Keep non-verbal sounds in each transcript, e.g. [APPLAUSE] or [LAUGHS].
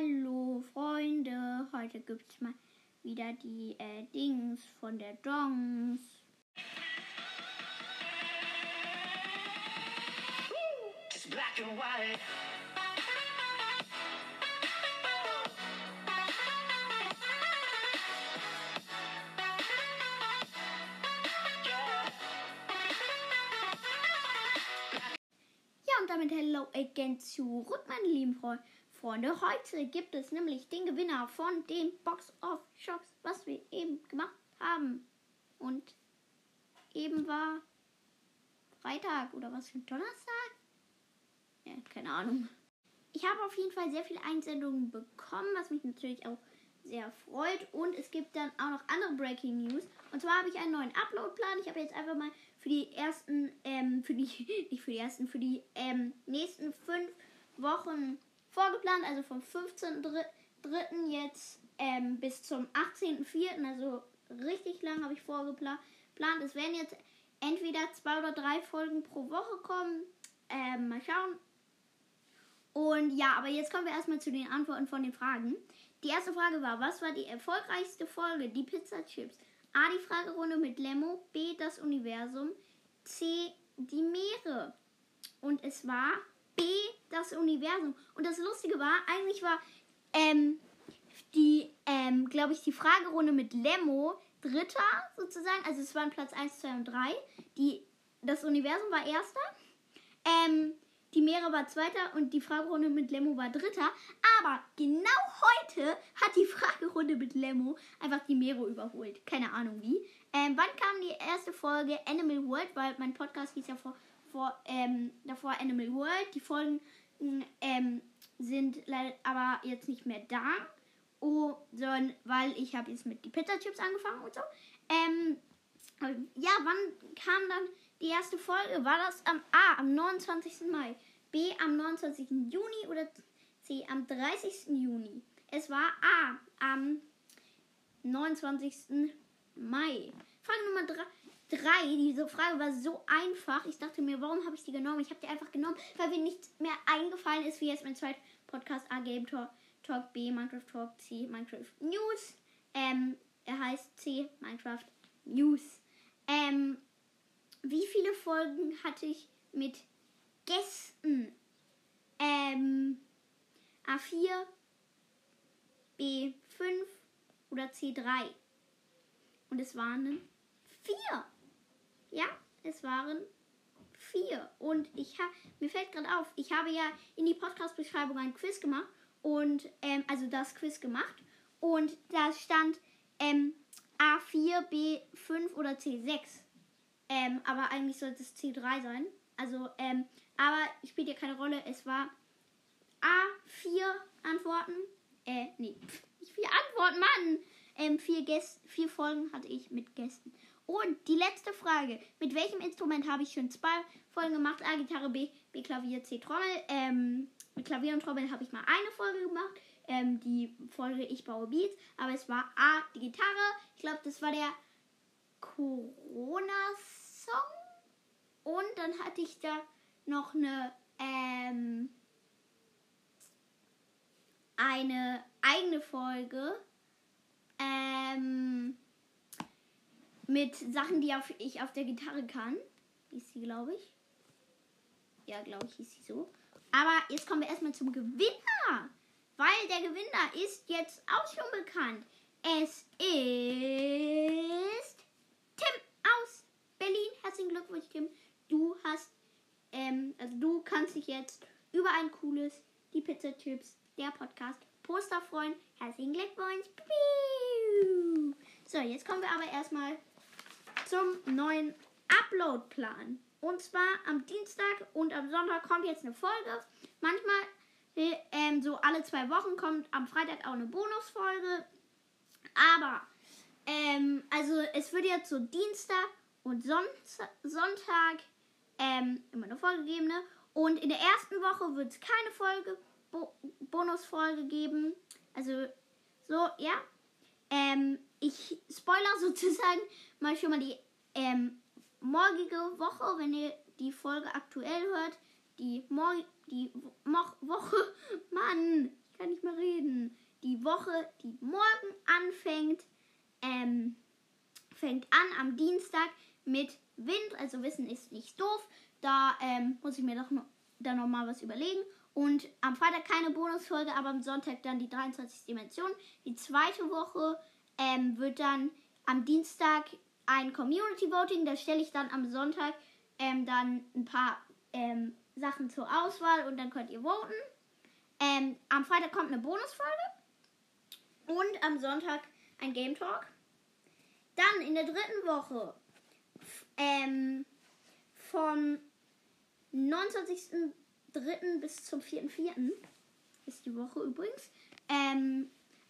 Hallo Freunde, heute gibt's mal wieder die äh, Dings von der Dongs. Ja, und damit Hello again zurück, meine lieben Fre Freunde. Heute gibt es nämlich den Gewinner von den Box of Shocks, was wir eben gemacht haben. Und eben war Freitag oder was für ein Donnerstag? Ja, keine Ahnung. Ich habe auf jeden Fall sehr viele Einsendungen bekommen, was mich natürlich auch sehr freut. Und es gibt dann auch noch andere Breaking News. Und zwar habe ich einen neuen Upload-Plan. Ich habe jetzt einfach mal für die ersten, ähm, für die, [LAUGHS] nicht für die ersten, für die ähm, nächsten fünf Wochen vorgeplant. Also vom 15.3. jetzt ähm, bis zum 18.4. Also richtig lang habe ich vorgeplant. Es werden jetzt entweder zwei oder drei Folgen pro Woche kommen. Ähm, mal schauen. Und ja, aber jetzt kommen wir erstmal zu den Antworten von den Fragen. Die erste Frage war, was war die erfolgreichste Folge? Die Pizza Chips. A, die Fragerunde mit Lemmo. B, das Universum. C, die Meere. Und es war B, das Universum. Und das Lustige war, eigentlich war ähm, die, ähm, glaube ich, die Fragerunde mit Lemmo dritter sozusagen. Also es waren Platz 1, 2 und 3. Die, das Universum war erster. Ähm, die Meere war zweiter und die Fragerunde mit Lemmo war dritter. Aber genau heute hat die [LAUGHS] Fragerunde mit Lemmo einfach die Meere überholt. Keine Ahnung wie. Ähm, wann kam die erste Folge Animal World? Weil mein Podcast hieß ja vor, vor, ähm, davor Animal World. Die Folgen ähm, sind aber jetzt nicht mehr da. Oh, sondern weil ich habe jetzt mit die Pizza Chips angefangen und so. Ähm, ja, wann kam dann die erste Folge? War das am A, am 29. Mai, B, am 29. Juni oder C, am 30. Juni? Es war A, am 29. Mai. Frage Nummer 3. Diese Frage war so einfach. Ich dachte mir, warum habe ich die genommen? Ich habe die einfach genommen, weil mir nichts mehr eingefallen ist, wie jetzt mein zweiter Podcast A Game Talk, Talk B, Minecraft Talk C, Minecraft News. Ähm, er heißt C, Minecraft News. Ähm, wie viele Folgen hatte ich mit Gästen? Ähm, A4, B5 oder C3? Und es waren vier. Ja, es waren vier. Und ich habe, mir fällt gerade auf, ich habe ja in die Podcast-Beschreibung ein Quiz gemacht und, ähm, also das Quiz gemacht. Und da stand ähm, A4, B5 oder C6. Ähm, aber eigentlich sollte es C3 sein. Also, ähm, aber spielt ja keine Rolle. Es war A4 Antworten. Äh, nee, [LAUGHS] nicht vier Antworten, Mann. Ähm, vier, Gäste, vier Folgen hatte ich mit Gästen. Und die letzte Frage. Mit welchem Instrument habe ich schon zwei Folgen gemacht? A, Gitarre, B, B, Klavier, C, Trommel. Ähm, mit Klavier und Trommel habe ich mal eine Folge gemacht. Ähm, die Folge Ich baue Beats. Aber es war A, die Gitarre. Ich glaube, das war der Corona-Song. Und dann hatte ich da noch eine, ähm, eine eigene Folge. Ähm, mit Sachen, die auf, ich auf der Gitarre kann. Hieß sie, glaube ich. Ja, glaube ich, hieß sie so. Aber jetzt kommen wir erstmal zum Gewinner. Weil der Gewinner ist jetzt auch schon bekannt. Es ist Tim aus Berlin. Herzlichen Glückwunsch, Tim. Du hast, ähm, also du kannst dich jetzt über ein cooles Die Pizza Chips, der Podcast, Poster freuen. Herzlichen Glückwunsch. So, jetzt kommen wir aber erstmal zum neuen Upload-Plan. Und zwar am Dienstag und am Sonntag kommt jetzt eine Folge. Manchmal, äh, ähm, so alle zwei Wochen kommt am Freitag auch eine Bonusfolge. Aber, ähm, also es wird jetzt so Dienstag und Son Sonntag ähm, immer eine Folge geben. Ne? Und in der ersten Woche wird es keine Folge, Bo Bonusfolge geben. Also, so, ja. Ähm, ich spoiler sozusagen mal schon mal die ähm, morgige Woche, wenn ihr die Folge aktuell hört. Die, Mor die Mo Woche, [LAUGHS] Mann, ich kann nicht mehr reden. die Woche, die morgen anfängt, ähm, fängt an am Dienstag mit Wind. Also Wissen ist nicht doof. Da ähm, muss ich mir doch noch, dann noch mal was überlegen. Und am Freitag keine Bonusfolge, aber am Sonntag dann die 23. Dimension. Die zweite Woche ähm, wird dann am Dienstag ein Community Voting. Da stelle ich dann am Sonntag ähm, dann ein paar ähm, Sachen zur Auswahl und dann könnt ihr voten. Ähm, am Freitag kommt eine Bonusfolge und am Sonntag ein Game Talk. Dann in der dritten Woche ähm, vom 29.03. bis zum 4.04. ist die Woche übrigens.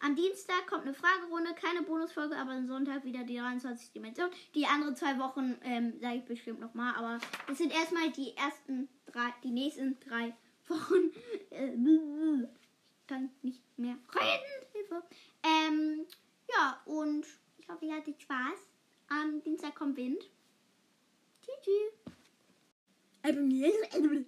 Am Dienstag kommt eine Fragerunde, keine Bonusfolge, aber am Sonntag wieder die 23. Dimension. Die anderen zwei Wochen ähm, sage ich bestimmt nochmal, aber es sind erstmal die ersten drei, die nächsten drei Wochen. [LAUGHS] Äh, ich kann nicht mehr reden. Hilfe. Ähm, ja, und ich hoffe, ihr hattet Spaß. Am Dienstag kommt Wind. Tschüss. tschüss.